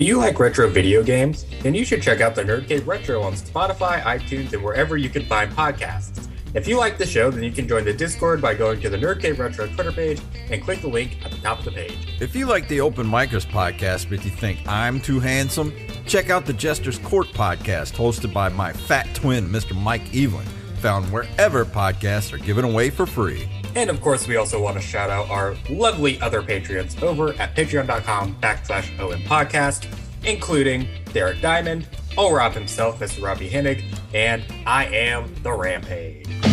Do you like retro video games? Then you should check out the Nerdcade Retro on Spotify, iTunes, and wherever you can find podcasts. If you like the show, then you can join the Discord by going to the Nerdcade Retro Twitter page and click the link at the top of the page. If you like the Open Micers podcast, but you think I'm too handsome, check out the Jester's Court podcast hosted by my fat twin, Mr. Mike Evelyn, found wherever podcasts are given away for free. And of course, we also want to shout out our lovely other Patreons over at patreon.com backslash OM podcast, including Derek Diamond, O Rob himself, Mr. Robbie Hennig, and I am the Rampage.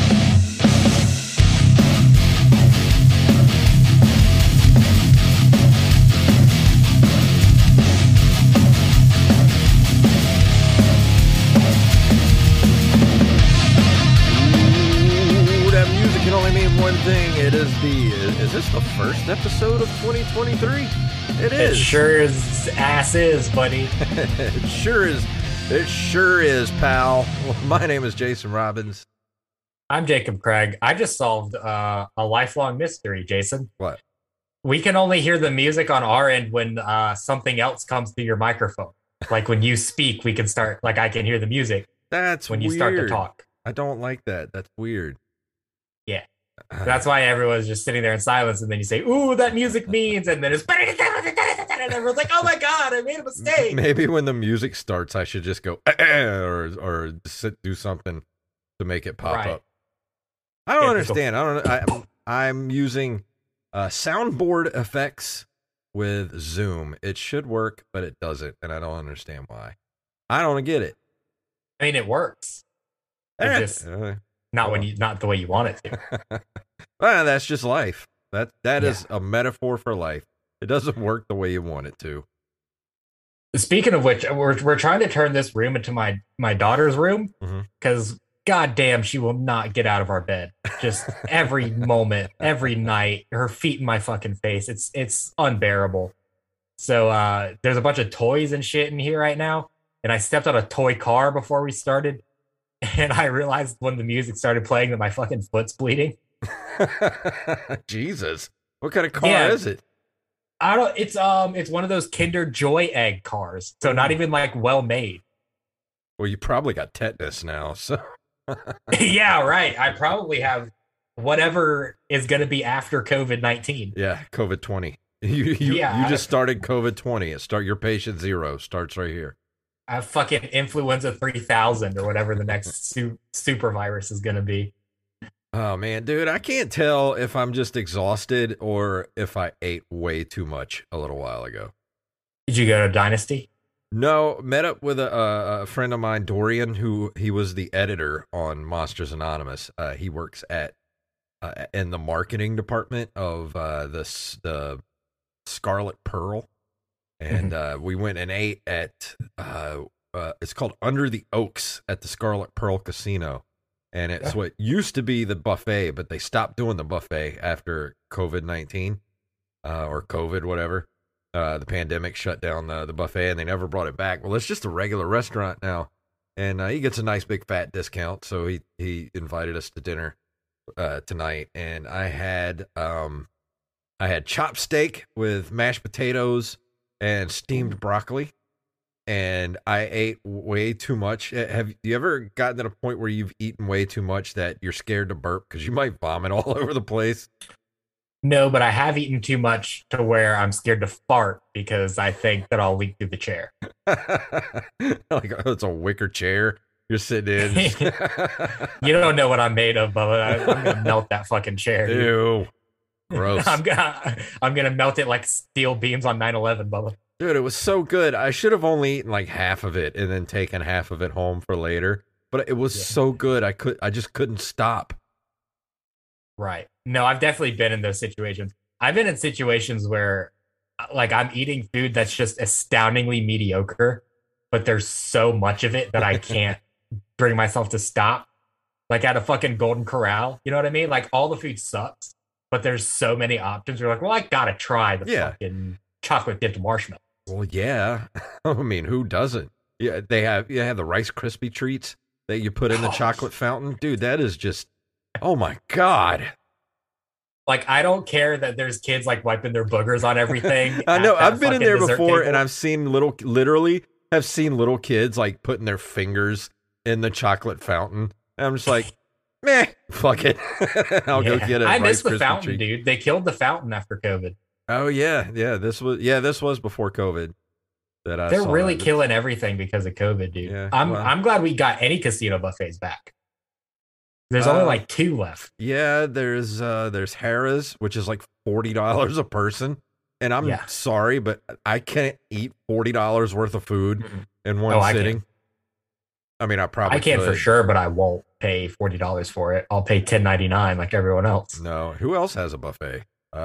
Thing. It is the. Is this the first episode of 2023? It It is. sure is ass is, buddy. it sure is. It sure is, pal. My name is Jason Robbins. I'm Jacob Craig. I just solved uh, a lifelong mystery, Jason. What? We can only hear the music on our end when uh, something else comes through your microphone. Like when you speak, we can start, like I can hear the music That's when you weird. start to talk. I don't like that. That's weird. That's why everyone's just sitting there in silence, and then you say, "Ooh, that music means," and then it's and everyone's like, "Oh my god, I made a mistake." Maybe when the music starts, I should just go or or sit, do something to make it pop Right. up. I don't Yeah, understand. I don't. I, I'm- I'm using uh, soundboard effects with Zoom. It should work, but it doesn't, and I don't understand why. I don't get it. I mean, it works, It Eh, just- uh, not when you, not the way you want it to. well, that's just life. That that is a metaphor for life. It doesn't work the way you want it to. Speaking of which, we're we're trying to turn this room into my my daughter's room because god damn, she will not get out of our bed. Just every moment, every night, her feet in my fucking face. It's it's unbearable. So uh there's a bunch of toys and shit in here right now, and I stepped on a toy car before we started, and I realized when the music started playing that my fucking foot's bleeding. Jesus, what kind of car Yeah. is it? I don't. It's um, it's one of those Kinder Joy egg cars, so not even like well made. Well, you probably got tetanus now, so yeah, right. I probably have whatever is going to be after COVID 19. yeah, COVID twenty. You you, Yeah, you just started COVID twenty. It start your patient zero starts right here. Have fucking influenza 3000 or whatever the next su- super virus is going to be. Oh man, dude, I can't tell if I'm just exhausted or if I ate way too much a little while ago. Did you go to Dynasty? No, met up with a, a, a friend of mine, Dorian, who he was the editor on Monsters Anonymous. Uh, he works at uh, in the marketing department of uh, the the Scarlet Pearl, and uh, we went and ate at uh, uh, it's called Under the Oaks at the Scarlet Pearl Casino, and it's Yeah. what used to be the buffet, but they stopped doing the buffet after COVID nineteen uh, or COVID, whatever uh, the pandemic shut down the, the buffet and they never brought it back. Well, it's just a regular restaurant now, and uh, he gets a nice big fat discount. So he he invited us to dinner uh, tonight, and I had um I had chop steak with mashed potatoes and steamed broccoli, and I ate way too much. Uh, Have you ever gotten to the point where you've eaten way too much that you're scared to burp because you might vomit all over the place? No, but I have eaten too much to where I'm scared to fart because I think that I'll leak through the chair. like oh, it's a wicker chair you're sitting in. You don't know what I'm made of, Bubba. I, I'm going to melt that fucking chair. Ew. Gross. I'm gonna I'm gonna melt it like steel beams on 9/11, Bubba. Dude, it was so good. I should have only eaten like half of it and then taken half of it home for later. But it was Yeah. so good. I could I just couldn't stop. Right. No, I've definitely been in those situations. I've been in situations where uh, like I'm eating food that's just astoundingly mediocre, but there's so much of it that I can't bring myself to stop. Like at a fucking Golden Corral, you know what I mean? Like all the food sucks, but there's so many options. You're like, well, I gotta try the Yeah. fucking chocolate dipped marshmallow. Well, yeah. I mean, who doesn't? Yeah, they have you have the Rice Krispie treats that you put in the Oh. chocolate fountain. Dude, that is just oh my god. Like I don't care that there's kids like wiping their boogers on everything. I know. I've been in there before, table. and I've seen little, literally, have seen little kids like putting their fingers in the chocolate fountain. And I'm just like, meh, fuck it. I'll go get a I Rice miss the Krispie fountain, treat. dude. They killed the fountain after COVID. Oh yeah, yeah. This was yeah, this was before COVID. That I They're saw really that. killing everything because of COVID, dude. Yeah, I'm well. I'm glad we got any casino buffets back. There's only Uh, like two left. Yeah, there's uh there's Harrah's, which is like forty dollars a person. And I'm Yeah. sorry, but I can't eat forty dollars worth of food Mhm. in one Oh, sitting. I mean, I probably I can for could. sure, but I won't pay forty dollars for it. I'll pay ten ninety nine like everyone else. No, who else has a buffet? Uh,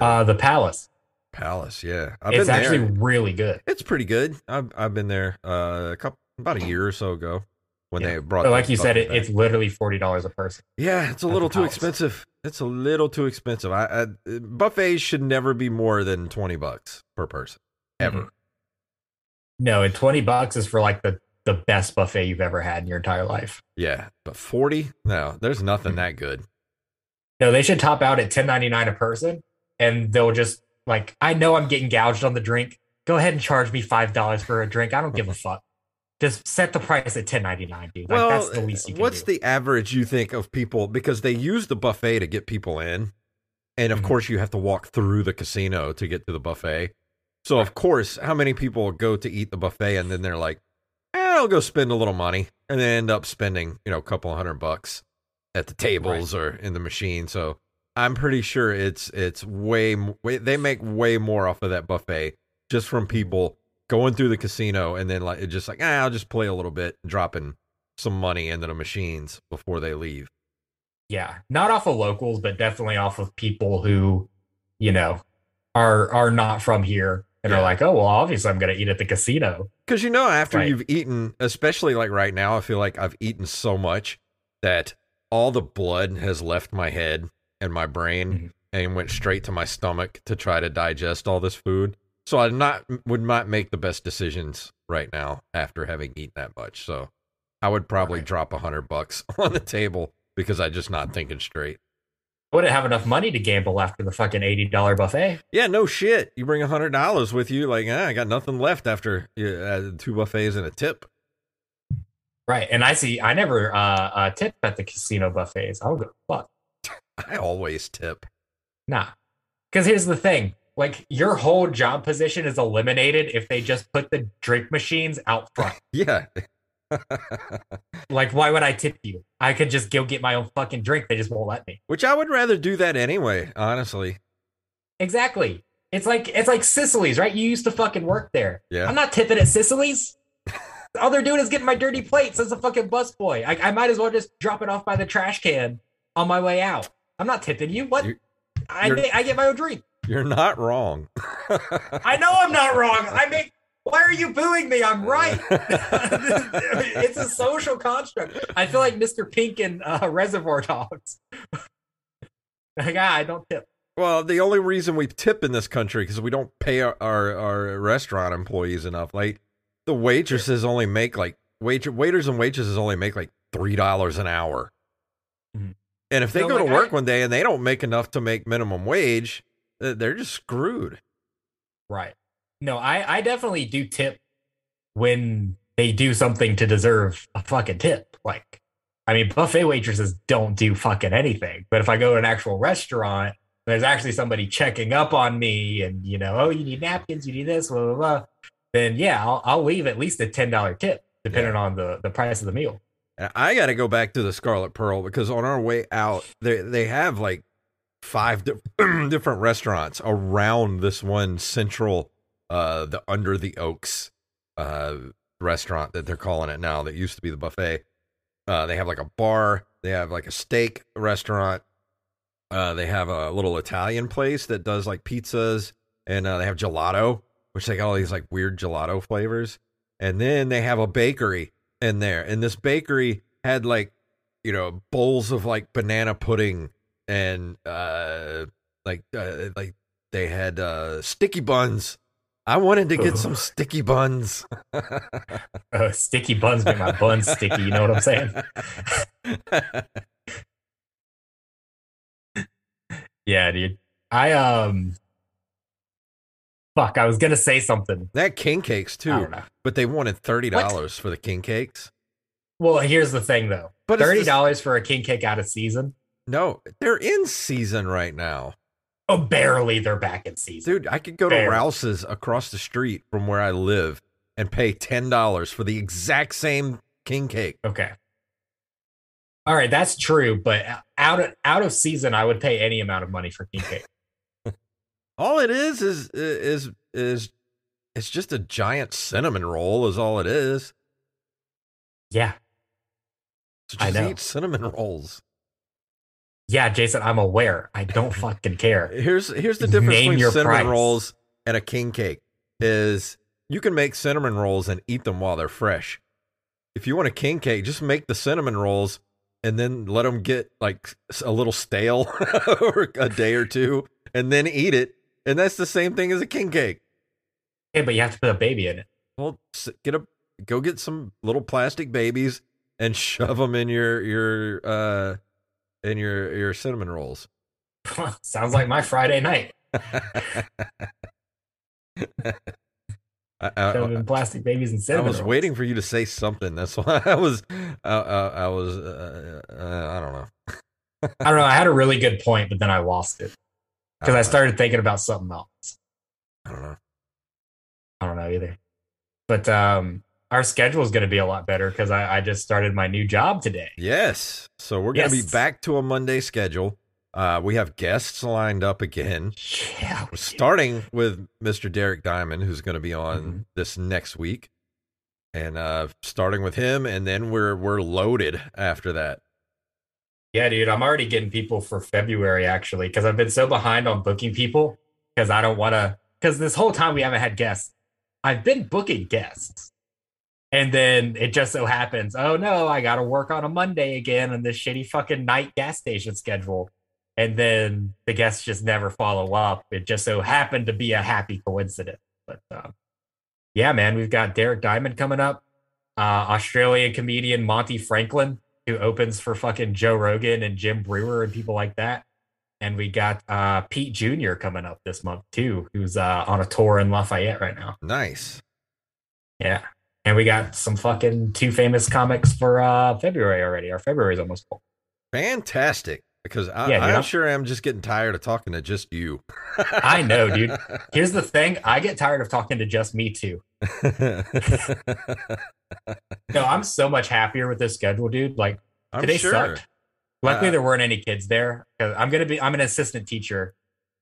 Uh, the Palace. Palace. Yeah, I've it's actually really good. It's pretty good. I've I've been there uh, a couple about a year or so ago when Yeah. they brought. But like you said, it, it's literally forty dollars a person. Yeah, it's a little too Palace. expensive. It's a little too expensive. I, I buffets should never be more than twenty bucks per person ever. Mhm. No, and twenty bucks is for like the the best buffet you've ever had in your entire life. Yeah, but forty? No, there's Mm-hmm. nothing that good. No, they should top out at ten ninety nine a person, and they'll just like I know I'm getting gouged on the drink. Go ahead and charge me five dollars for a drink. I don't give a fuck. Just set the price at ten ninety nine, dude. Like well, that's the least you can what's do. the average you think of people because they use the buffet to get people in, and of Mhm. course you have to walk through the casino to get to the buffet. So of course, how many people go to eat the buffet and then they're like, "I'll go spend a little money," and they end up spending you know a couple hundred bucks at the tables or in the machine. So I'm pretty sure it's it's way, way they make way more off of that buffet just from people going through the casino and then like it just like ah, I'll just play a little bit, dropping some money into the machines before they leave. Yeah, not off of locals, but definitely off of people who, you know, are are not from here and Yeah. are like, oh well, obviously I'm gonna eat at the casino. Because you know, after Right. you've eaten, especially like right now, I feel like I've eaten so much that all the blood has left my head and my brain Mhm. and went straight to my stomach to try to digest all this food. So I not would not make the best decisions right now after having eaten that much. So I would probably Right. drop a hundred bucks on the table because I just not thinking straight. Wouldn't have enough money to gamble after the fucking eighty dollar buffet. Yeah, no shit. You bring a hundred dollars with you, like ah, I got nothing left after uh, two buffets and a tip. Right, and I see. I never uh, uh tip at the casino buffets. I don't give a fuck. I always tip. Nah, because here's the thing: like your whole job position is eliminated if they just put the drink machines out front. Yeah. like, why would I tip you? I could just go get my own fucking drink. They just won't let me. Which I would rather do that anyway, honestly. Exactly. It's like it's like Sicily's, right? You used to fucking work there. Yeah. I'm not tipping at Sicily's. All they're doing is getting my dirty plates as a fucking busboy. I, I might as well just drop it off by the trash can on my way out. I'm not tipping you. What? You- I you're- I get my own drink. You're not wrong. I know I'm not wrong. I make. Why are you booing me? I'm right. it's a social construct. I feel like Mr. Pink in uh, Reservoir Dogs. like, ah, I don't tip. well, the only reason we tip in this country because we don't pay our, our, our restaurant employees enough. Like the waitresses only make like wait, waiters and waitresses only make like three dollars an hour. Mhm. And if they So, go like, to work I- one day and they don't make enough to make minimum wage, they're just screwed. Right. No, I, I definitely do tip when they do something to deserve a fucking tip. Like, I mean, buffet waitresses don't do fucking anything. But if I go to an actual restaurant, there's actually somebody checking up on me and, you know, oh, you need napkins, you need this, blah, blah, blah. Then, yeah, I'll, I'll leave at least a $10 tip, depending on the, the price of the meal. I got to go back to the Scarlet Pearl because on our way out, they they have like five di- different restaurants around this one central, uh, the Under the Oaks, uh, restaurant that they're calling it now. That used to be the buffet. Uh, they have like a bar. They have like a steak restaurant. Uh, they have a little Italian place that does like pizzas, and uh, they have gelato, which they got all these like weird gelato flavors. And then they have a bakery in there, and this bakery had like you know bowls of like banana pudding and uh like uh, like they had uh sticky buns. I wanted to get some sticky buns. Uh, sticky buns make my buns sticky. You know what I'm saying? Yeah, dude. I um fuck, I was gonna say something. That king cakes too, but they wanted thirty dollars for the king cakes. Well, here's the thing though. But Thirty dollars for a king cake out of season. No, they're in season right now. Oh, barely they're back in season. Dude, I could go to Rouse's across the street from where I live and pay ten dollars for the exact same king cake. Okay. All right, that's true, but out of out of season, I would pay any amount of money for king cake. All it is is is is it's just a giant cinnamon roll. Is all it is. Yeah, So I know. eat cinnamon rolls. Yeah, Jason, I'm aware. I don't fucking care. Here's here's the difference Name between cinnamon price. rolls and a king cake is you can make cinnamon rolls and eat them while they're fresh. If you want a king cake, just make the cinnamon rolls and then let them get like a little stale over a day or two and then eat it. And that's the same thing as a king cake. Okay, but you have to put a baby in it. Well, get a go get some little plastic babies and shove them in your your uh in your your cinnamon rolls. Sounds like my Friday night. I, I- plastic babies and I was rolls. waiting for you to say something. That's why I was. Uh, uh, I was. Uh, uh, I don't know. I don't know. I had a really good point, but then I lost it because I know. started thinking about something else. I don't know. I don't know either. But um, our schedule is going to be a lot better because I, I just started my new job today. Yes. So we're gonna be back to a Monday schedule. Uh, we have guests lined up again, Yeah. starting with Mr. Derek Diamond, who's going to be on Mhm. this next week, and uh, starting with him, and then we're we're loaded after that. Yeah, dude. I'm already getting people for February actually because I've been so behind on booking people because I don't want to. Because this whole time we haven't had guests, I've been booking guests. And then it just so happens, oh no, I got to work on a Monday again on this shitty fucking night gas station schedule. And then the guests just never follow up. It just so happened to be a happy coincidence. But um, yeah, man, we've got Derek Diamond coming up, uh, Australian comedian Monty Franklin, who opens for fucking Joe Rogan and Jim Breuer and people like that. And we got uh, Pete Jr. coming up this month too, who's uh, on a tour in Lafayette right now. Nice. Yeah. And we got some fucking two famous comics for uh, February already. Our February's almost full. Fantastic. Because I, Yeah, dude, I I'm- sure am just getting tired of talking to just you. I know, dude. Here's the thing I get tired of talking to just me too. No, I'm so much happier with this schedule, dude. Like, I'm today sure. sucked. Luckily, Uh, there weren't any kids there. I'm gonna be. I'm an assistant teacher,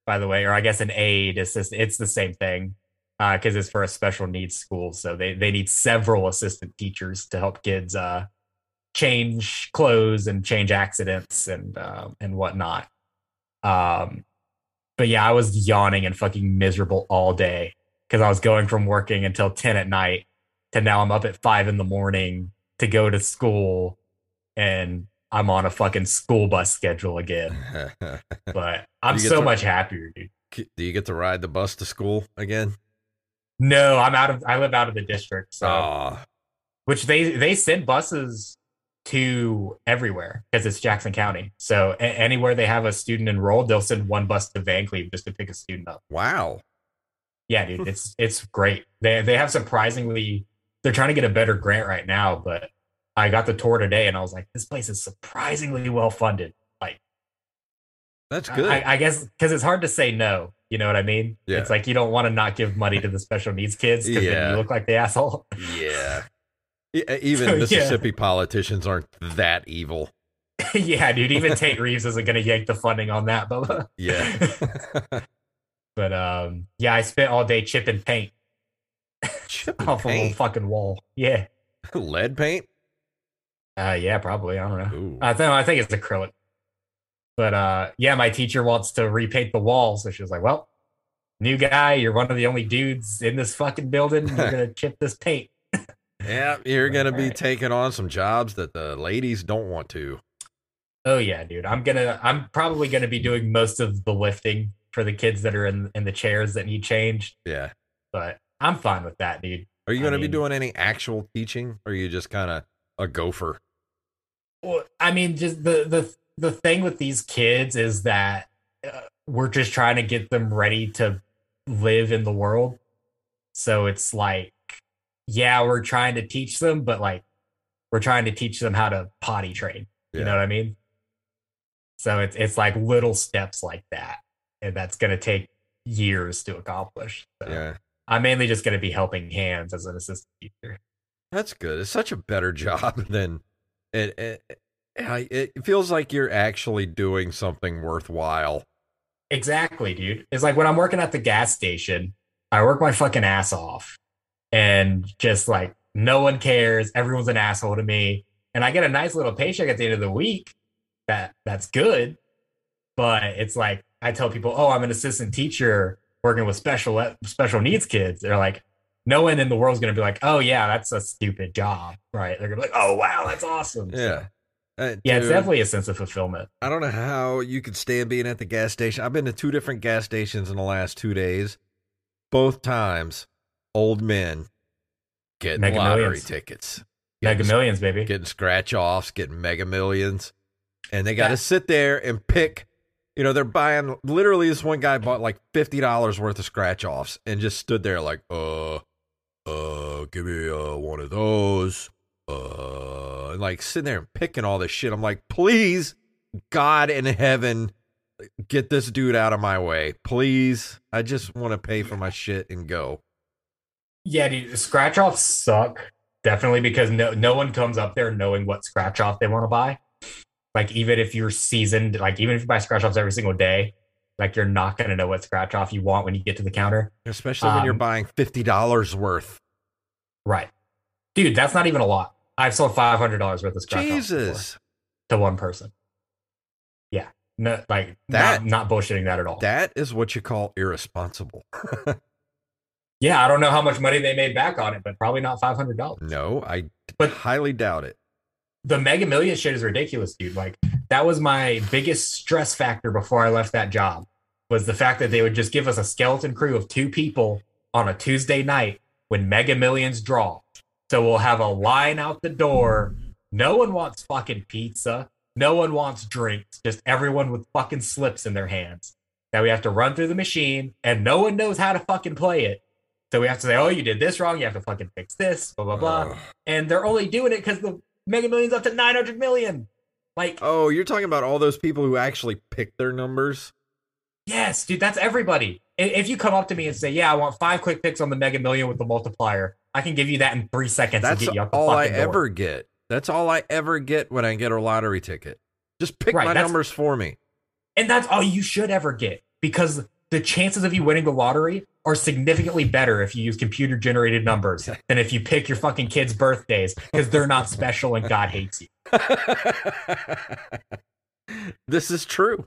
by the way, or I guess an aide assistant. It's the same thing because it's for a special needs school, so they they need several assistant teachers to help kids uh, change clothes and change accidents and uh, and whatnot. Um, but yeah, I was yawning and fucking miserable all day because I was going from working until ten at night to now I'm up at five in the morning to go to school and I'm on a fucking school bus schedule again. But I'm so to- much happier, dude. Do you get to ride the bus to school again? No, I'm out of I live out of the district, so Aw. which they they send buses to everywhere because it's Jackson County. So a- anywhere they have a student enrolled, they'll send one bus to Van Cleve just to pick a student up. wow. Yeah, dude, hmm. it's it's great. They they have surprisingly they're trying to get a better grant right now, but I got the tour today and I was like, this place is surprisingly well funded. Like That's good. I, I guess because it's hard to say no. You know what I mean? Yeah. It's like you don't want to not give money to the special needs kids because Yeah. then you look like the asshole. yeah. Even So, yeah. Mississippi politicians aren't that evil. yeah, dude. Even Tate Reeves isn't going to yank the funding on that, Bubba. Yeah. but um, yeah, I spent all day chipping paint Chip off a little fucking wall. Yeah, Lead paint? uh, yeah, probably. I don't know. Ooh. I think I think it's acrylic. But uh, yeah, my teacher wants to repaint the wall, so she was like, "Well, new guy, you're one of the only dudes in this fucking building. You're gonna chip this paint." yeah, you're going to be Alright. taking on some jobs that the ladies don't want to. Oh yeah, dude. I'm gonna. I'm probably gonna be doing most of the lifting for the kids that are in in the chairs that need changed. Yeah. But I'm fine with that, dude. Are you going to be doing any actual teaching or are you just kind of a gopher? Well, I mean, just the the the thing with these kids is that uh, we're just trying to get them ready to live in the world. So it's like, yeah, we're trying to teach them, but like we're trying to teach them how to potty train. You know what I mean? So it's it's like little steps like that. And that's gonna take years to accomplish. So Yeah. I'm mainly just gonna be helping hands as an assistant teacher. That's good. It's such a better job than it. It, I- it feels like you're actually doing something worthwhile. Exactly, dude. It's like when I'm working at the gas station, I work my fucking ass off and just like no one cares. Everyone's an asshole to me. And I get a nice little paycheck at the end of the week. That that's good. But it's like I tell people, oh, I'm an assistant teacher working with special special needs kids. They're like, no one in the world's gonna be like, oh yeah, that's a stupid job. Right. They're gonna be like, oh wow, that's awesome. So, Yeah. Uh, yeah, it's definitely a sense of fulfillment. I don't know how you could stand being at the gas station. I've been to two different gas stations in the last two days. Both times, old men getting Mega lottery Millions. tickets, Mega getting, millions, baby. getting scratch offs, getting mega millions, and they got to Yeah. sit there and pick. You know, they're buying. Literally, this one guy bought like fifty dollars worth of scratch offs and just stood there like, uh, uh, give me uh one of those. Uh, and like sitting there and picking all this shit. I'm like, please, God in heaven, get this dude out of my way, please. I just want to pay for my shit and go. Yeah, dude, scratch offs suck. Definitely because no no one comes up there knowing what scratch off they want to buy. Like even if you're seasoned, like even if you buy scratch offs every single day, like you're not gonna know what scratch off you want when you get to the counter. Especially when you're Um, buying fifty dollars worth. Right. Dude, that's not even a lot. I've sold five hundred dollars worth of scratch Jesus, to one person. Yeah. No like That- not, not bullshitting that at all. that is what you call irresponsible. yeah, I don't know how much money they made back on it, but probably not five hundred dollars. no, I But- highly doubt it. the mega million shit is ridiculous, dude. Like that was my biggest stress factor before I left that job was the fact that they would just give us a skeleton crew of two people on a Tuesday night when mega millions draw. So we'll have a line out the door. No one wants fucking pizza. No one wants drinks. Just everyone with fucking slips in their hands. That we have to run through the machine and no one knows how to fucking play it. So we have to say, oh, you did this wrong. You have to fucking fix this, blah, blah, blah and they're only doing it because the Mega Millions up to 900 million. Like, Oh, you're talking about all those people who actually pick their numbers? Yes, dude, that's everybody. If you come up to me and say, "Yeah, I want five quick picks on the Mega Million with the multiplier," I can give you that in three seconds That's to get you up the all I door. ever get. That's all I ever get when I get a lottery ticket. Just pick Right, my numbers for me. and that's all you should ever get because the chances of you winning the lottery are significantly better if you use computer generated numbers than if you pick your fucking kids' birthdays because they're not special and God hates you. this is true.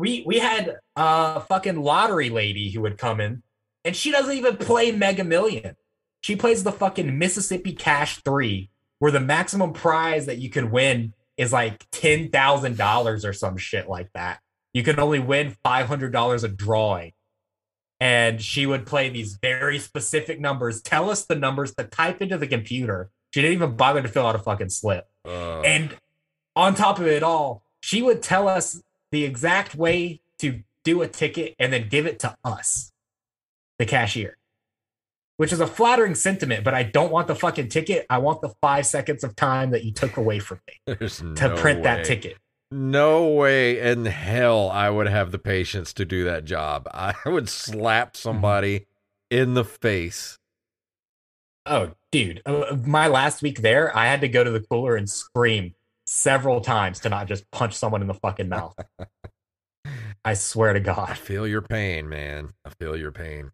We we had a fucking lottery lady who would come in and she doesn't even play mega million she plays the fucking mississippi cash 3 where the maximum prize that you can win is like $10000 or some shit like that. You can only win $500 a drawing. And she would play these very specific numbers. Tell us the numbers to type into the computer. She didn't even bother to fill out a fucking slip. Uh, and on top of it all, she would tell us the exact way to do a ticket and then give it to us, the cashier, which is a flattering sentiment, but I don't want the fucking ticket. I want the five seconds of time that you took away from me there's to no print that ticket. No way in hell I would have the patience to do that job. I would slap somebody in the face. Oh, dude. Uh, My last week there, I had to go to the cooler and scream several times to not just punch someone in the fucking mouth. I swear to I God. feel your pain, man. I feel your pain.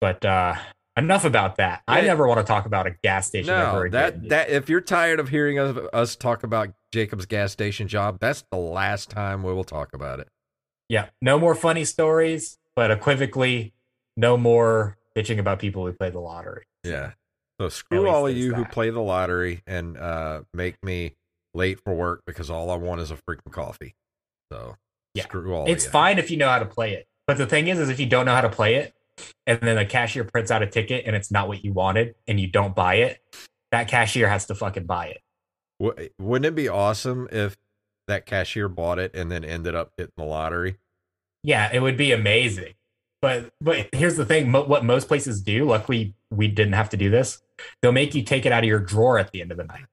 But uh enough about that. I never want to talk about a gas station ever No, again. that that if you're tired of hearing us, us talk about Jacob's gas station job, that's the last time we will talk about it. yeah, no more funny stories, but equivocally, no more bitching about people who play the lottery. Yeah. So screw all of you who play the lottery and uh, make me late for work because all I want is a freaking coffee. So Yeah. screw all it's of you. fine if you know how to play it. But the thing is, is if you don't know how to play it, and then the cashier prints out a ticket and it's not what you wanted, and you don't buy it, that cashier has to fucking buy it. W- Wouldn't it be awesome if that cashier bought it and then ended up hitting the lottery. Yeah, it would be amazing. But but here's the thing: mo- what most places do. Luckily, we didn't have to do this. They'll make you take it out of your drawer at the end of the night.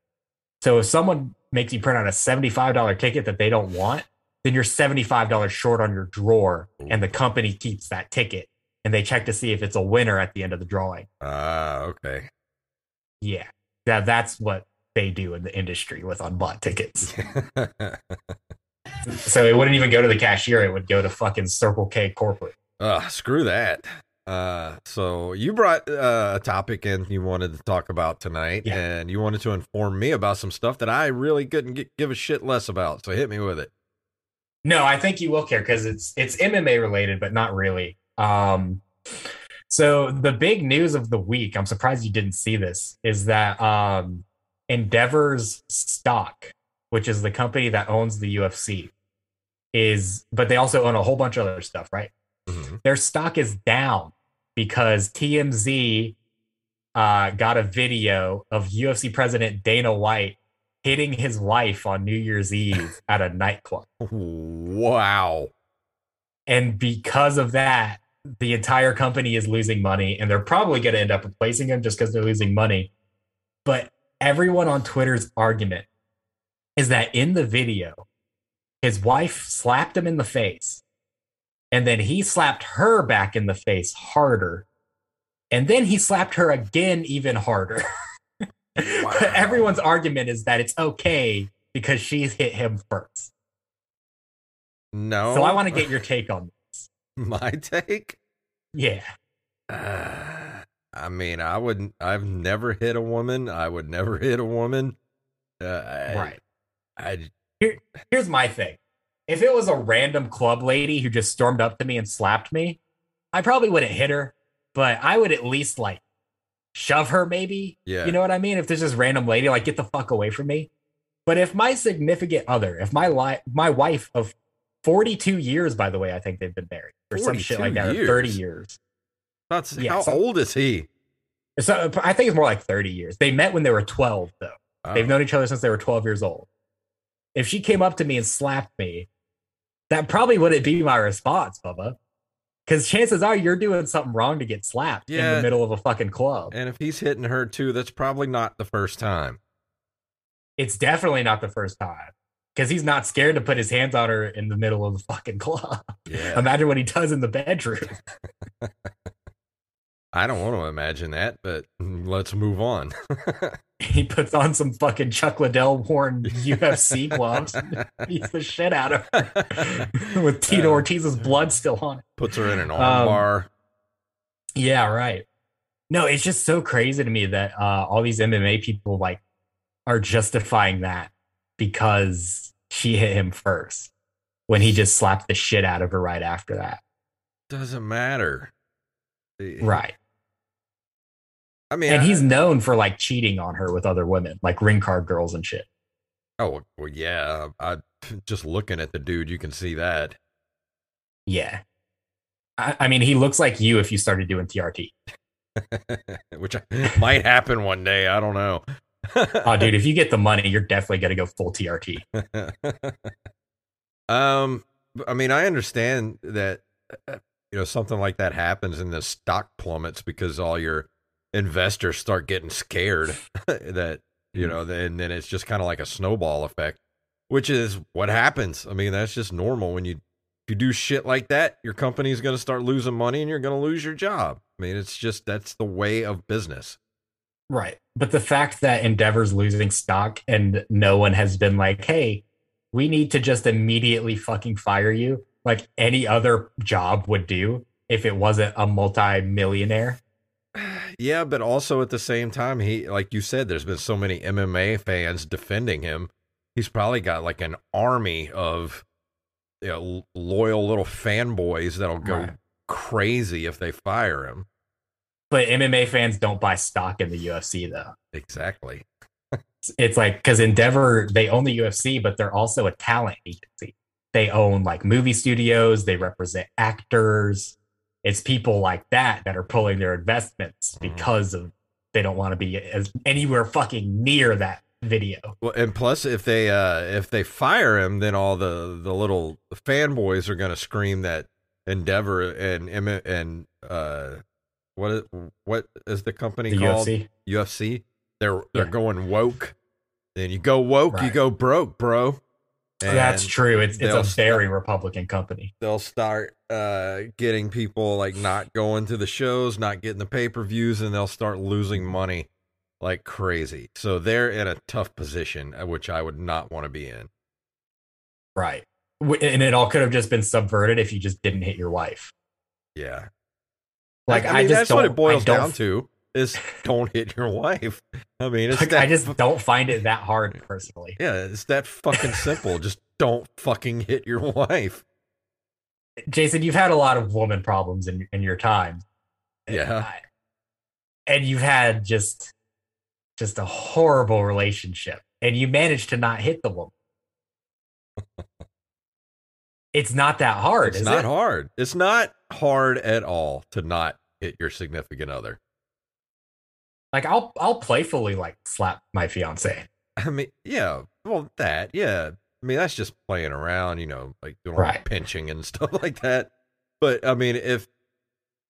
So if someone makes you print out a seventy-five dollar ticket that they don't want, then you're seventy-five dollars short on your drawer, and the company keeps that ticket, and they check to see if it's a winner at the end of the drawing. Ah, okay. Yeah, that that's what they do in the industry with unbought tickets. so it wouldn't even go to the cashier; it would go to fucking Circle K corporate. uh, screw that. Uh, so you brought uh, a topic in you wanted to talk about tonight, Yeah. and you wanted to inform me about some stuff that I really couldn't gi- give a shit less about. So hit me with it. No, I think you will care because it's it's MMA related, but not really. Um, so the big news of the week, I'm surprised you didn't see this, is that um, Endeavor's stock, which is the company that owns the UFC, is but they also own a whole bunch of other stuff, right? Mhm. Their stock is down because TMZ uh, got a video of UFC president Dana White hitting his wife on New Year's Eve at a nightclub. Wow. And because of that, the entire company is losing money and they're probably going to end up replacing him just because they're losing money. But everyone on Twitter's argument is that in the video, his wife slapped him in the face and then he slapped her back in the face harder. And then he slapped her again, even harder. But everyone's argument is that it's okay because she's hit him first. No. So I want to get your take on this. my take. Yeah. Uh, I mean, I wouldn't. I've never hit a woman. I would never hit a woman. Uh, I, Right. I Here's my thing. If it was a random club lady who just stormed up to me and slapped me, I probably wouldn't hit her, but I would at least like shove her, maybe. yeah. You know what I mean? If there's this random lady, like get the fuck away from me. But if my significant other, if my li- my wife of 42 years, by the way, I think they've been married or some shit like that, or 30 years? years. That's, yeah, how so- old is he? So I think it's more like 30 years. They met when they were 12, though. They've Oh, known each other since they were 12 years old. If she came up to me and slapped me, that probably wouldn't be my response, Bubba. Because chances are you're doing something wrong to get slapped in the middle of a fucking club. and if he's hitting her too, that's probably not the first time. It's definitely not the first time. Because he's not scared to put his hands on her in the middle of the fucking club. Yeah. Imagine what he does in the bedroom. I don't want to imagine that, but let's move on. he puts on some fucking Chuck Liddell worn UFC gloves beats the shit out of her with Tito Uh, Ortiz's blood still on it. Puts her in an Um, armbar. Yeah, right. No, it's just so crazy to me that uh, all these MMA people like are justifying that because she hit him first when he just slapped the shit out of her right after that. Doesn't matter. Right. I mean, And I- he's known for like cheating on her with other women, like ring card girls and shit. Oh well, yeah. I just looking at the dude, you can see that. Yeah. I, I mean, he looks like you if you started doing TRT. Which might happen one day. I don't know. Oh, dude, if you get the money, you're definitely to go full TRT. um, I mean, I understand that uh, you know something like that happens and the stock plummets because all your investors start getting scared that you mm. know, and then it's just kind of like a snowball effect, which is what happens. I mean, that's just normal when you if you do shit like that, your company's going to start losing money and you're going to lose your job. I mean, it's just that's the way of business. Right. But the fact that Endeavor's losing stock and no one has been like, hey, we need to just immediately fucking fire you like any other job would do if it wasn't a multi-millionaire. Yeah, but also at the same time, he like you said, there's been so many MMA fans defending him. He's probably got like an army of you know, loyal little fanboys that'll go Right. crazy if they fire him. But MMA fans don't buy stock in the UFC though. Exactly. It's like because Endeavor, they own the UFC, but they're also a talent agency. They own like movie studios, they represent actors. It's people like that that are pulling their investments Mhm. because of they don't want to be as anywhere fucking near that video. Well, and plus, if they uh if they fire him, then all the the little fanboys are gonna scream that Endeavor and and and uh what is, what is the company The called UFC. UFC? They're they're Yeah. going woke. Then you go woke, you go broke, bro. That's true. It's it's a very Republican company. They'll start uh getting people like not going to the shows, not getting the pay per views, and they'll start losing money like crazy. So they're in a tough position, uh, which I would not want to be in. Right. And it all could have just been subverted if you just didn't hit your wife. Yeah. Like I I, mean, just that's what don't- it boils I don't- down to is don't hit your wife. I mean, it's Like, that, I just don't find it that hard personally. yeah, it's that fucking simple. just don't fucking hit your wife. Jason, you've had a lot of woman problems in in your time. Yeah. I- and you've had just just a horrible relationship, and you managed to not hit the woman. it's not that hard. It's not it? hard. It's not hard at all to not hit your significant other. Like I'll I'll playfully like slap my fiance. I mean, yeah, well, that, yeah. I mean, that's just playing around, you know, like doing Right. pinching and stuff like that. But I mean, if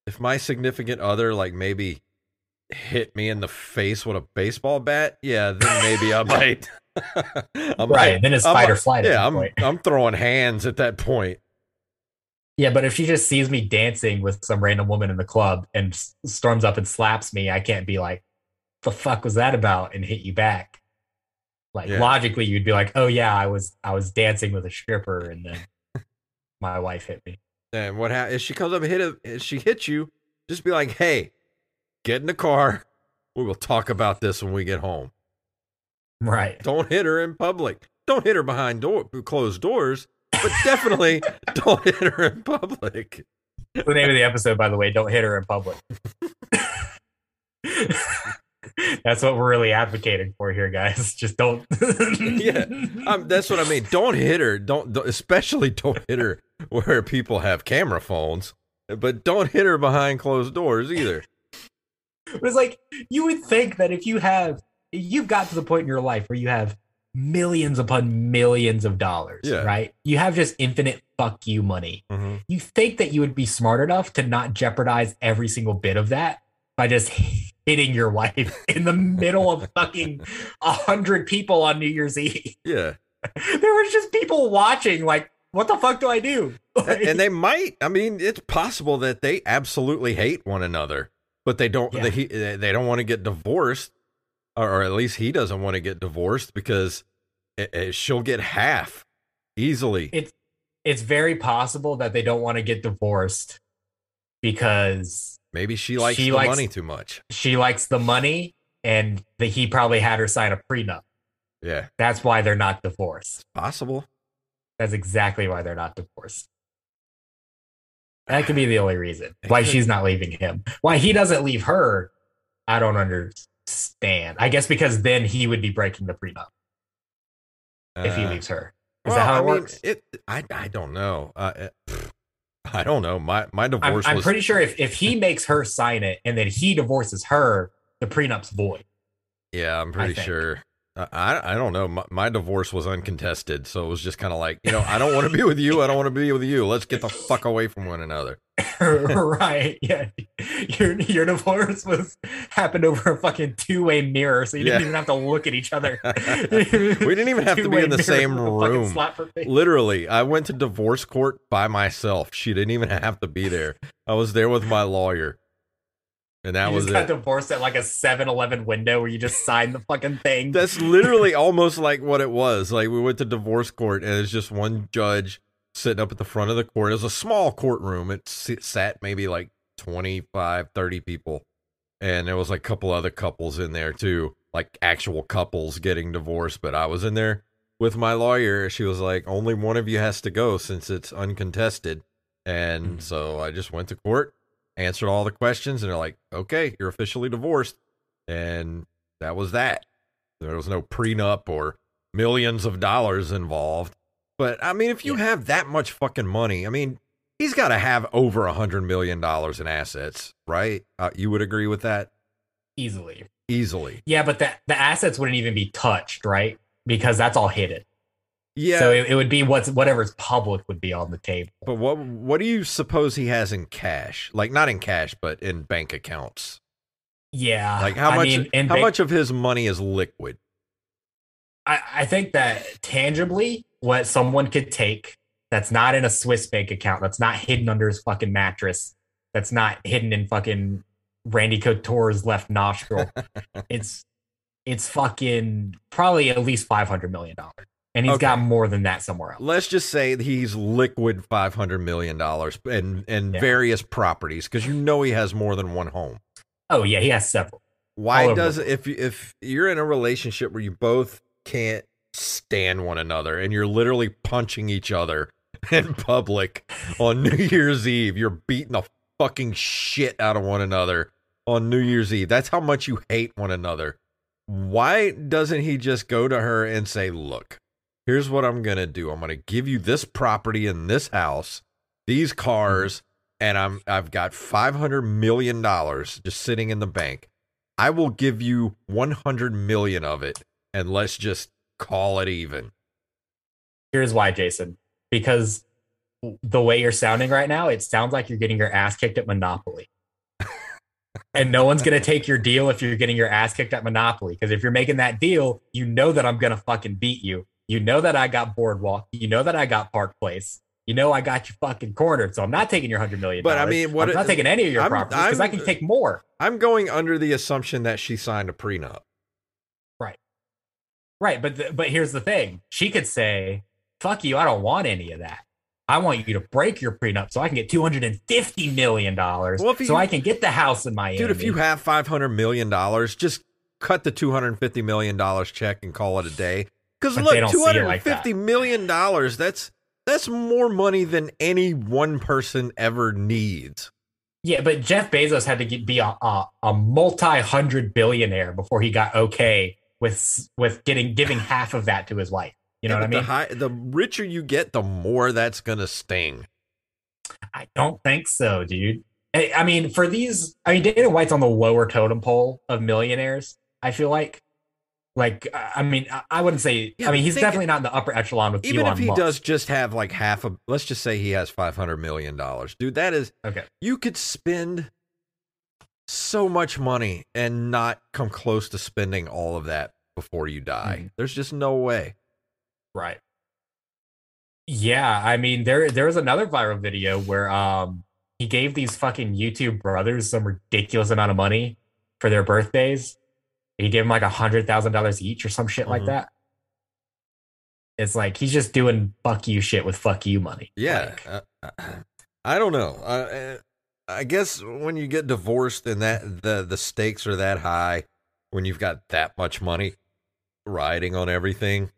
if my significant other like maybe hit me in the face with a baseball bat, yeah, then maybe I might. I Right. Then it's I fight or flight at Yeah, that I'm point. I'm throwing hands at that point. Yeah, but if she just sees me dancing with some random woman in the club and s- storms up and slaps me, I can't be like, "The fuck was that about?" and hit you back. Like Yeah. logically, you'd be like, "Oh yeah, I was I was dancing with a stripper, and then my wife hit me." And what ha- if she comes up and hit it? If she hits you, just be like, "Hey, get in the car. We will talk about this when we get home." Right. Don't hit her in public. Don't hit her behind door closed doors, but definitely don't hit her in public. The name of the episode, by the way, don't hit her in public. That's what we're really advocating for here, guys. Just don't. Yeah, Um, that's what I mean. Don't hit her. Don't, don't especially don't hit her where people have camera phones. But don't hit her behind closed doors either. It was like you would think that if you have, you've got to the point in your life where you have millions upon millions of dollars, Yeah. right? You have just infinite fuck you money. Mhm. You think that you would be smart enough to not jeopardize every single bit of that by just hitting your wife in the middle of fucking a hundred people on New Year's Eve. Yeah, There was just people watching, like, what the fuck do I do? Like, and they might. I mean, it's possible that they absolutely hate one another, but they don't. Yeah. They, they don't want to get divorced, or, at least he doesn't want to get divorced because it, it- she'll get half easily. It- it's very possible that they don't want to get divorced because Maybe she likes She the likes- money too much. she likes the money and that he probably had her sign a prenup. Yeah, That's why they're not divorced. possible. That's exactly why they're not divorced. That could be the only reason why she's not leaving him. Why he doesn't leave her, I don't understand. I guess because then he would be breaking the prenup if he Uh, leaves her. Is well, that how I it mean, works? it. I I don't know. Uh, it- I don't know. My my I'm, divorce I'm was pretty sure if, if he makes her sign it and then he divorces her, the prenup's void. Yeah, I'm pretty sure. I, I don't know. My, my divorce was uncontested, so it was just kind of like you know I don't want to be with you. I don't want to be with you. Let's get the fuck away from one another. right. Yeah. Your your divorce was happened over a fucking two way mirror, so you didn't Yeah. even have to look at each other. we didn't even have to be in the same with a fucking room. slap for face. Literally, I went to divorce court by myself. She didn't even have to be there. I was there with my lawyer, and that you was just got it. divorced at like a 7-Eleven window where you just signed the fucking thing. That's literally almost like what it was. Like we went to divorce court, and it's just one judge sitting up at the front of the court. It was a small courtroom. It sat maybe like 25, 30 people, and there was like a couple other couples in there too, like actual couples getting divorced. But I was in there with my lawyer. She was like, "Only one of you has to go since it's uncontested," and Mhm. so I just went to court, answered all the questions, and they're like, "Okay, you're officially divorced," and that was that. There was no prenup or millions of dollars involved. But I mean, if you Yeah. have that much fucking money, I mean, he's got to have over a hundred million dollars in assets, right? Uh, you would agree with that? easily. easily. Yeah, but the the assets wouldn't even be touched, right? Because that's all hidden. Yeah, So it, it would be what's whatever's public would be on the table. but what what do you suppose he has in cash? Like not in cash, but in bank accounts. Yeah. Like how I much? mean, how ba- much of his money is liquid? I, I think that tangibly, what someone could take that's not in a Swiss bank account, that's not hidden under his fucking mattress, that's not hidden in fucking Randy Couture's left nostril, it's it's fucking probably at least five hundred million dollars, and he's Okay. got more than that somewhere else. Let's just say he's liquid five hundred million dollars and in Yeah. various properties because you know he has more than one home. Oh yeah, he has several. Why does if you- if you're in a relationship where you both can't stand one another and you're literally punching each other in public on New Year's Eve, you're beating the fucking shit out of one another on New Year's Eve. That's how much you hate one another. Why doesn't he just go to her and say, "Look, here's what I'm going to do. I'm going to give you this property in this house, these cars, mm-hmm. and I'm I've got 500 million dollars just sitting in the bank. I will give you 100 million of it and let's just call it even." Here's why, Jason. Because the way you're sounding right now, it sounds like you're getting your ass kicked at Monopoly. and no one's gonna take your deal if you're getting your ass kicked at Monopoly. Because if you're making that deal, you know that I'm gonna fucking beat you. You know that I got Boardwalk. You know that I got Park Place. You know I got you fucking cornered. So I'm not taking your hundred million. But, I mean, what I'm not taking any of your I'm- properties because I can take more. I'm going under the assumption that she signed a prenup. Right, Right. but th- but here's the thing: she could say, "Fuck you! I don't want any of that. I want you to break your prenup so I can get two hundred and fifty million dollars, Well, so I can get the house in Miami." Dude, if you have 500 million dollars, just cut the 250 million dollars check and call it a day. Cuz look, they don't see it like 250 million dollars, that's that's more money than any one person ever needs. yeah, but Jeff Bezos had to get, be a, a, a multi-hundred billionaire before he got okay with with getting giving half of that to his wife. You know Yeah, what I mean? The, high, the richer you get, the more that's going to sting. I don't think so, dude. I, I mean, for these, I mean, Dana White's on the lower totem pole of millionaires. I feel like, like, I mean, I- wouldn't say. Yeah, I mean, he's definitely not in the upper echelon with Even Elon if he Musk. does just have like half a let's just say he has 500 million dollars. Dude, that is Okay, you could spend so much money and not come close to spending all of that before you die. Mhm. There's just no way. right. Yeah, I mean, there there was another viral video where um he gave these fucking YouTube brothers some ridiculous amount of money for their birthdays. He gave him like a hundred thousand dollars each or some shit like Mhm. that. It's like he's just doing fuck you shit with fuck you money. Yeah. Like, uh, I don't know. Uh, I guess when you get divorced and that the the stakes are that high, when you've got that much money riding on everything,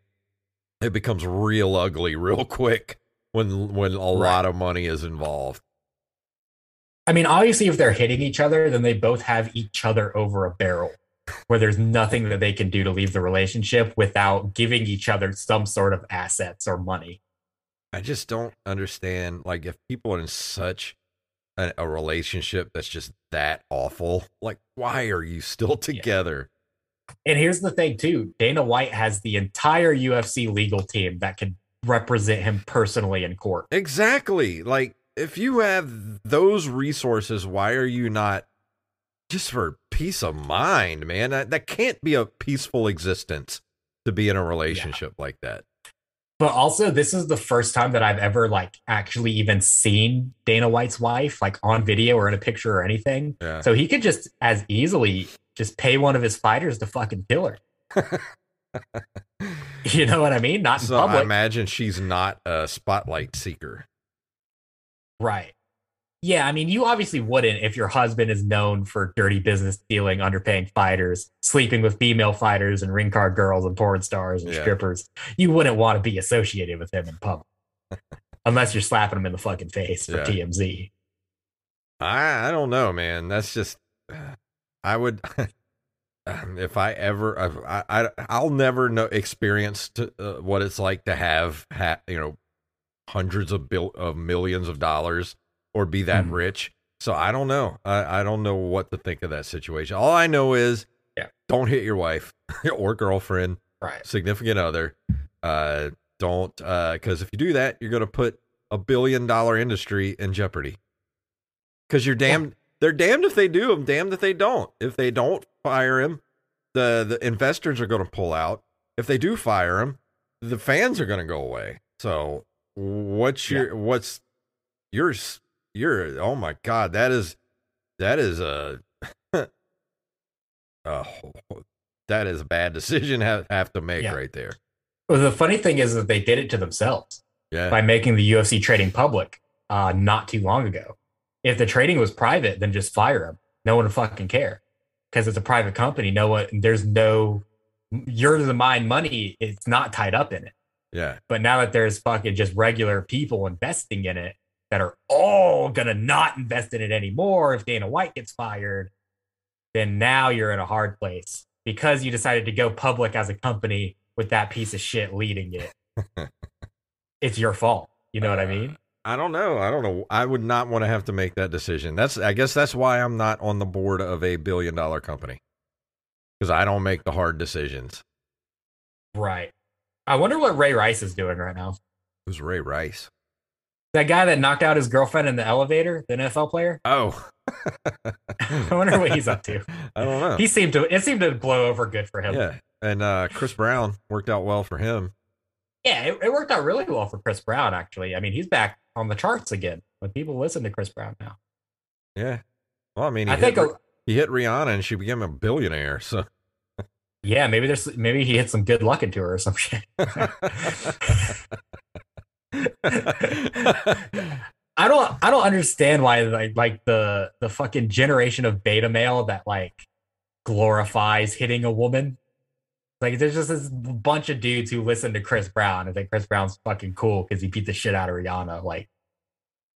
it becomes real ugly real quick when when a lot of money is involved. I mean, obviously, if they're hitting each other, then they both have each other over a barrel where there's nothing that they can do to leave the relationship without giving each other some sort of assets or money. I just don't understand. Like, if people are in such a, a relationship that's just that awful, like, why are you still together? And here's the thing, too Dana White has the entire UFC legal team that can represent him personally in court. Exactly. Like, if you have those resources, why are you not just for peace of mind, man? That, that can't be a peaceful existence to be in a relationship like that. But also, this is the first time that I've ever like actually even seen Dana White's wife like on video or in a picture or anything. Yeah. So he could just as easily just pay one of his fighters to fucking kill her. You know what I mean? Not in So I imagine she's not a spotlight seeker. right. Yeah, I mean, you obviously wouldn't if your husband is known for dirty business dealing, underpaying fighters, sleeping with female fighters and ring card girls and porn stars and Yeah. strippers. You wouldn't want to be associated with him in public. Unless you're slapping him in the fucking face for Yeah. TMZ. I I don't know, man. That's just I would if I ever I, I I'll never know experience to, uh, what it's like to have ha, you know hundreds of bill of millions of dollars or be that Mhm. rich. So I don't know. I, I don't know what to think of that situation. All I know is Yeah. don't hit your wife or girlfriend, Right. significant other. Uh, don't because if you do that, you're going to put a billion dollar industry in jeopardy. Because you're damned. They're damned if they do them, damned if they don't. If they don't fire him, the the investors are going to pull out. If they do fire him, the fans are going to go away. So what's your what's yours? Your oh my god, that is that is a uh, that is a bad decision have have to make Yeah. right there. Well, the funny thing is that they did it to themselves Yeah, by making the UFC trading public uh, not too long ago. If the trading was private, then just fire them. No one would fucking care because it's a private company. No one, there's no yours and mine money. It's not tied up in it. yeah, But now that there's fucking just regular people investing in it that are all gonna not invest in it anymore if Dana White gets fired, then now you're in a hard place because you decided to go public as a company with that piece of shit leading it. it's your fault. You know what I mean? Uh, I don't know. I don't know. I would not want to have to make that decision. That's I guess that's why I'm not on the board of a billion dollar company. Because I don't make the hard decisions. Right. I wonder what Ray Rice is doing right now. Who's Ray Rice? That guy that knocked out his girlfriend in the elevator, the NFL player. Oh. I wonder what he's up to. I don't know. He seemed to it seemed to blow over good for him. yeah. And uh Chris Brown worked out well for him. Yeah, it, it worked out really well for Chris Brown, actually. I mean, he's back on the charts again when people listen to Chris Brown now. Yeah. Well, I mean, he, I hit, think, a, he hit Rihanna and she became a billionaire. So yeah, maybe there's maybe he hit some good luck into her or some shit. I don't I don't understand why like like the the fucking generation of beta male that like glorifies hitting a woman. Like there's just this bunch of dudes who listen to Chris Brown and think Chris Brown's fucking cool because he beat the shit out of Rihanna. Like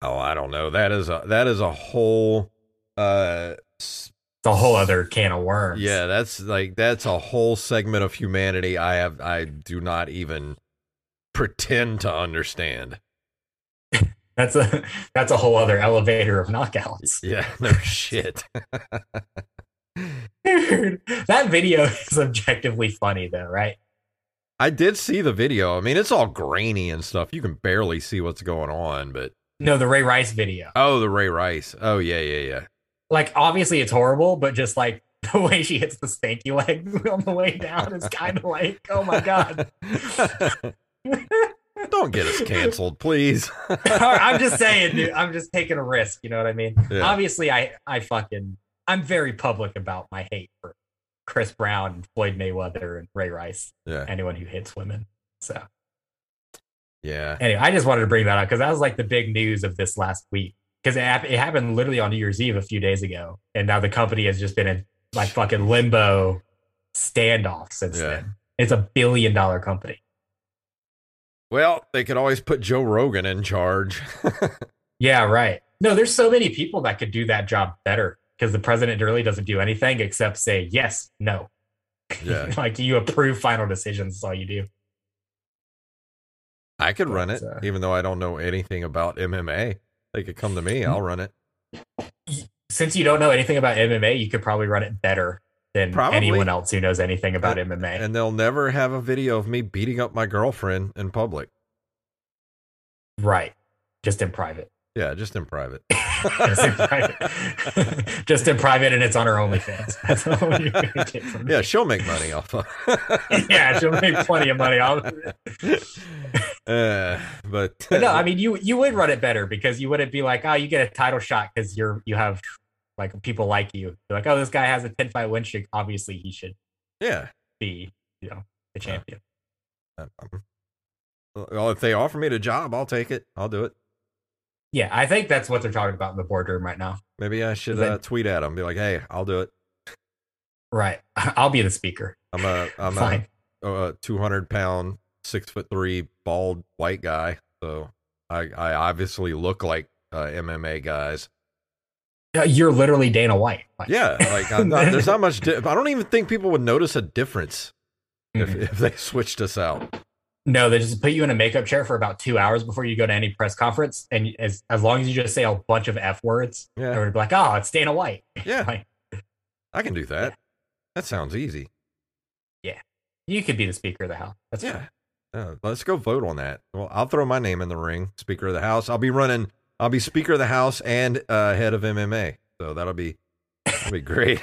oh, I don't know. That is a that is a whole uh it's a whole other can of worms. Yeah, that's like that's a whole segment of humanity I have I do not even pretend to understand. That's a that's a whole other elevator of knockouts. Yeah, no shit. Dude, that video is objectively funny though, right? I did see the video. I mean, it's all grainy and stuff. You can barely see what's going on, but No, the Ray Rice video. oh, the Ray Rice. Oh, yeah, yeah, yeah. Like obviously it's horrible, but just like the way she hits the stanky leg on the way down is kind of like, oh my god. Don't get us canceled, please. I'm just saying, dude. I'm just taking a risk. You know what I mean? Yeah. Obviously, I I fucking I'm very public about my hate for Chris Brown, and Floyd Mayweather, and Ray Rice. Yeah, Anyone who hits women. So yeah. anyway, I just wanted to bring that up because that was like the big news of this last week. Because it, it happened literally on New Year's Eve a few days ago, and now the company has just been in like fucking limbo standoff since Yeah. then. It's a billion dollar company. Well, they could always put Joe Rogan in charge. Yeah, right. No, there's so many people that could do that job better because the president really doesn't do anything except say yes, no. Yeah. like you approve final decisions. That's all you do. I could run it, uh, even though I don't know anything about MMA. They could come to me. I'll run it. Since you don't know anything about MMA, you could probably run it better than Probably. anyone else who knows anything about And- MMA. And they'll never have a video of me beating up my girlfriend in public. right. Just in private. Yeah, just in private. Just in private. Just in private and it's on her OnlyFans. That's all you're gonna get from me. Yeah, she'll make money off of. It. Yeah, she'll make plenty of money off of it. uh, but, But no, I mean you you would run it better because you wouldn't be like, oh, you get a title shot because you're you have like people like you. You're like, oh, this guy has a 10 fight win streak. Obviously, he should yeah. be, you know, the champion. Um, Well, if they offer me the job, I'll take it. I'll do it. Yeah, I think that's what they're talking about in the boardroom right now. Maybe I should uh, tweet at them, be like, "Hey, I'll do it. Right. I'll be the speaker. I'm a I'm Fine. a, a 200 pound, six foot three, bald white guy, so I I obviously look like uh, MMA guys. Yeah, You're literally Dana White. Like, Yeah, like not, there's not much. Di- I don't even think people would notice a difference if Mhm. if they switched us out. No, they just put you in a makeup chair for about two hours before you go to any press conference, and as as long as you just say a bunch of f words, Yeah. they're be like, "Oh, it's Dana White." Yeah, Like, I can do that. That sounds easy. Yeah, you could be the Speaker of the House. That's Yeah. fine. Uh, let's go vote on that. Well, I'll throw my name in the ring, Speaker of the House. I'll be running. I'll be Speaker of the House and uh, head of MMA. So that'll be that'll be great.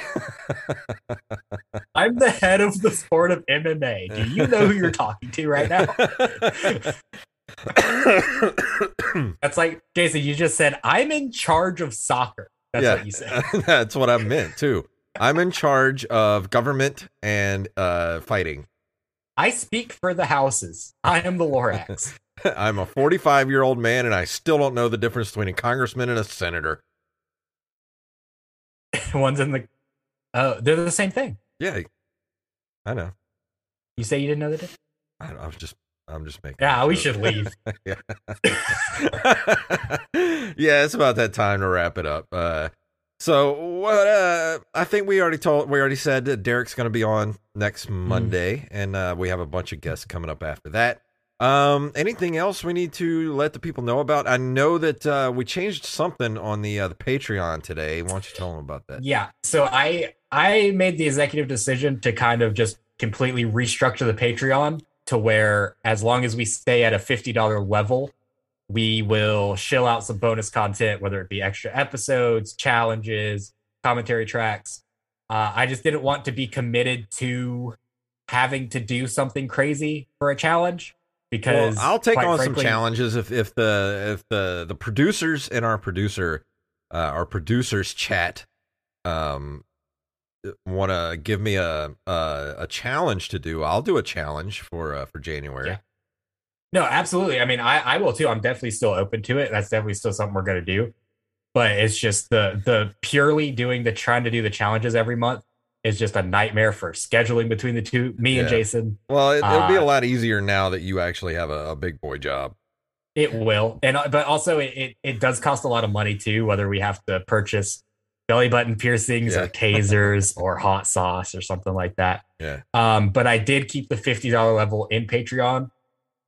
I'm the head of the sport of MMA. Do you know who you're talking to right now? That's like Jason. You just said I'm in charge of soccer. That's yeah, what you said. that's what I meant too. I'm in charge of government and uh, fighting. I speak for the houses. I am the Lorax. I'm a 45 year old man, and I still don't know the difference between a congressman and a senator. One's in the. Oh, they're the same thing. Yeah, I know. You say you didn't know the difference? I, I was just, I'm just making. Yeah, we should leave. yeah. yeah, it's about that time to wrap it up. Uh, so what? Uh, I think we already told, we already said that Derek's going to be on next Monday, and uh, we have a bunch of guests coming up after that. Um, anything else we need to let the people know about? I know that uh, we changed something on the uh, the Patreon today. Why don't you tell them about that? Yeah. So I I made the executive decision to kind of just completely restructure the Patreon to where as long as we stay at a $50 level, we will shill out some bonus content, whether it be extra episodes, challenges, commentary tracks. Uh, I just didn't want to be committed to having to do something crazy for a challenge because well, I'll take on frankly- some challenges if if the if the the producers in our producer uh, our producers chat um want to give me a, a a challenge to do. I'll do a challenge for uh, for January. Yeah. No, absolutely. I mean, I, I will too. I'm definitely still open to it. That's definitely still something we're gonna do. But it's just the the purely doing the trying to do the challenges every month is just a nightmare for scheduling between the two, me and Jason. Well, it, it'll be a Uh, lot easier now that you actually have a, a big boy job. It will, and uh, but also it, it it does cost a lot of money too. Whether we have to purchase belly button piercings Yeah. or tasers or hot sauce or something like that. Yeah. Um, but I did keep the fifty dollar level in Patreon.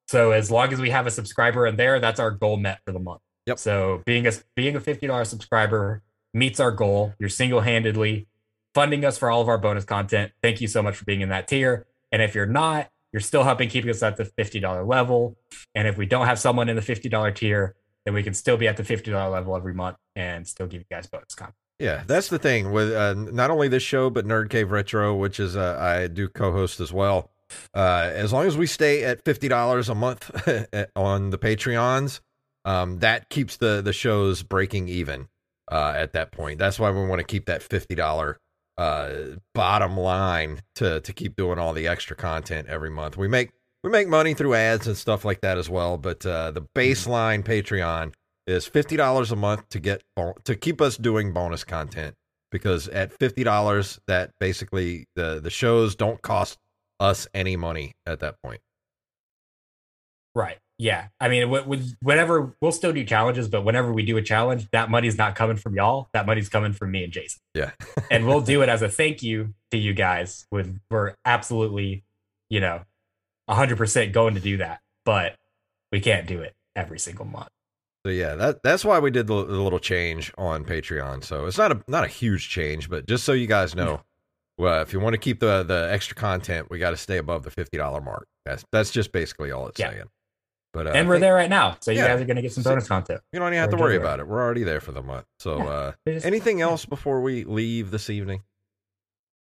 So as long as we have a subscriber in there, that's our goal met for the month. Yep. So being a being a fifty dollar subscriber meets our goal. You're single handedly funding us for all of our bonus content. Thank you so much for being in that tier. And if you're not, you're still helping keeping us at the fifty dollar level. And if we don't have someone in the fifty dollar tier, then we can still be at the fifty dollar level every month and still give you guys bonus content. Yeah, that's the thing with uh, not only this show but Nerd Cave Retro, which is uh, I do co-host as well. Uh, as long as we stay at fifty dollars a month on the Patreons, um, that keeps the the shows breaking even uh, at that point. That's why we want to keep that fifty dollar uh, bottom line to to keep doing all the extra content every month. We make we make money through ads and stuff like that as well, but uh, the baseline Patreon is fifty dollars a month to get to keep us doing bonus content because at fifty dollars that basically the the shows don't cost us any money at that point. Right. Yeah. I mean, whenever we'll still do challenges, but whenever we do a challenge, that money's not coming from y'all. That money's coming from me and Jason. Yeah. and we'll do it as a thank you to you guys. With we're absolutely, you know, hundred percent going to do that, but we can't do it every single month. So yeah, that that's why we did the, the little change on Patreon. So it's not a not a huge change, but just so you guys know, well, if you want to keep the the extra content, we got to stay above the fifty dollar mark. That's that's just basically all it's Yeah. saying. But uh, and we're think there right now, so you yeah. guys are going to get some So- bonus content. You don't even have to worry about it. We're already there for the month. So Yeah. uh, just- anything else before we leave this evening?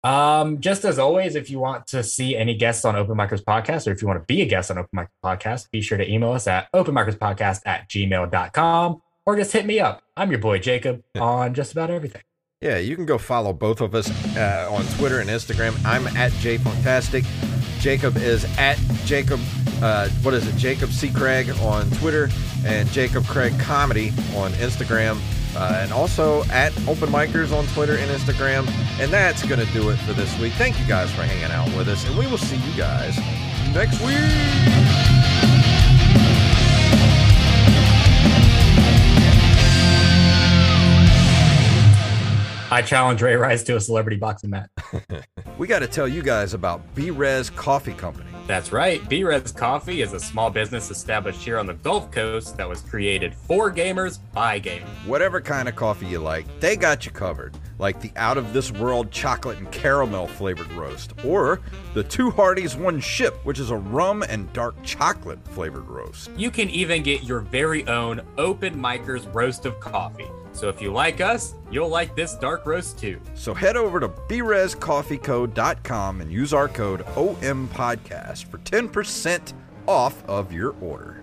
Um, just as always, if you want to see any guests on Open Micers Podcast, or if you want to be a guest on Open Micers Podcast, be sure to email us at openmicerspodcast at gmail.com or just hit me up. I'm your boy Jacob on just about everything. Yeah, you can go follow both of us uh, on Twitter and Instagram. I'm at JayFunktastic. Jacob is at Jacob. Uh, what is it? Jacob C. Craig on Twitter and Jacob Craig Comedy on Instagram, uh, and also at Open Micers on Twitter and Instagram. And that's going to do it for this week. Thank you guys for hanging out with us, and we will see you guys next week. I I challenge Ray Rice to a celebrity boxing match. we got to tell you guys about Brez Coffee Company. That's right. Brez Coffee is a small business established here on the Gulf Coast that was created for gamers by gamers. Whatever kind of coffee you like, they got you covered. Like the out of this world chocolate and caramel flavored roast, or the Two Hardies One Ship, which is a rum and dark chocolate flavored roast. You can even get your very own Open Micers roast of coffee. So if you like us, you'll like this dark roast too. So head over to brezcoffeeco.com and use our code OMPodcast for 10% off of your order.